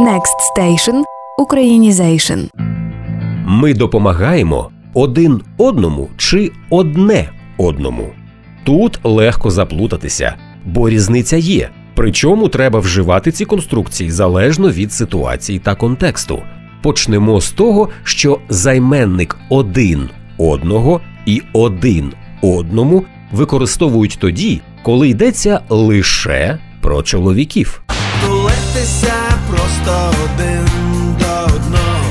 Next Station – Українізейшн. Ми допомагаємо один одному чи одне одному. Тут легко заплутатися, бо різниця є. Причому треба вживати ці конструкції залежно від ситуації та контексту. Почнемо з того, що займенник один одного і один одному використовують тоді, коли йдеться лише про чоловіків. Тулитися просто один до одного.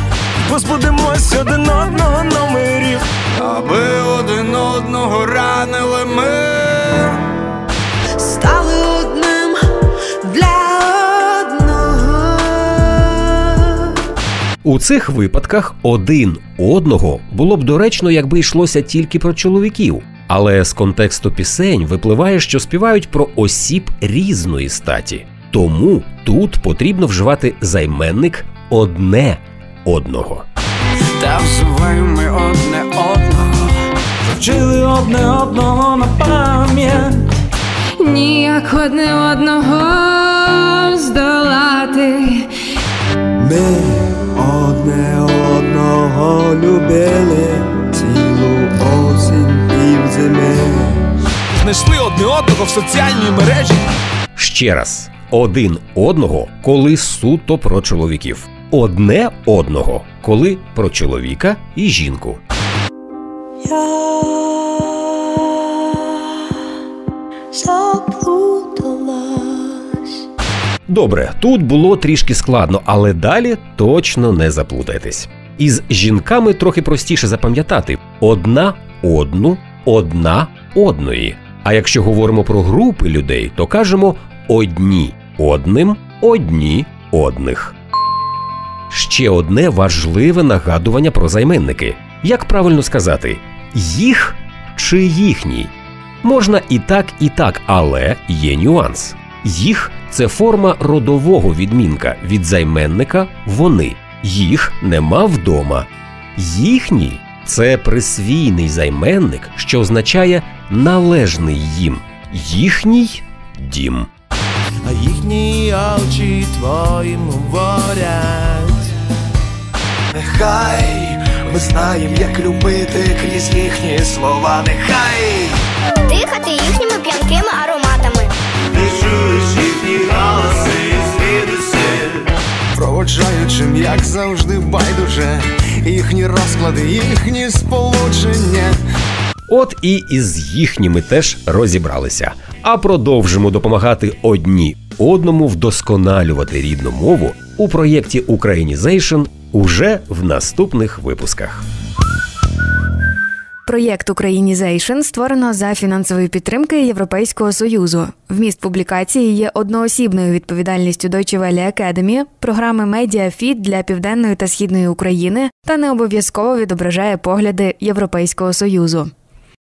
Позбудемось один одного номерів, аби один одного ранили ми. стали одним для одного. У цих випадках один одного було б доречно, якби йшлося тільки про чоловіків. Але з контексту пісень випливає, що співають про осіб різної статі. Тому тут потрібно вживати займенник одне одного. Та ми одне одного. Вчили одне одного на пам'ять. Ніяк одне одного здолати. Ми одне одного любили цілу осінь півзими. Знайшли одне одного в соціальній мережі. Ще раз, один одного, коли суто про чоловіків, одне одного, коли про чоловіка і жінку. Заплуталась. Добре, тут було трішки складно, але далі точно не заплутайтесь. Із жінками трохи простіше запам'ятати одна одну, одна одної. А якщо говоримо про групи людей, то кажемо одні одним, одні одних. Ще одне важливе нагадування про займенники. Як правильно сказати, їх чи їхній? Можна і так, і так, але є нюанс. Їх це форма родового відмінка від займенника вони. Їх нема вдома. Їхній це присвійний займенник, що означає належний їм. Їхній дім. А їхні очі твоїм говорять. Нехай ми знаємо, як любити крізь їхні слова. Нехай дихати їхніми п'янкими ароматами. ти чуєш їхні голоси звідуси. Проводжаючим, як завжди, байдуже, їхні розклади, їхні сполучення. От і із їхніми теж розібралися. А продовжимо допомагати одні одному вдосконалювати рідну мову у проєкті Українізейшн уже в наступних випусках. Проєкт Українізейшн створено за фінансової підтримки Європейського союзу. Вміст публікації є одноосібною відповідальністю Deutsche Welle Academy, програми Медіафіт для південної та східної України та не обов'язково відображає погляди Європейського союзу.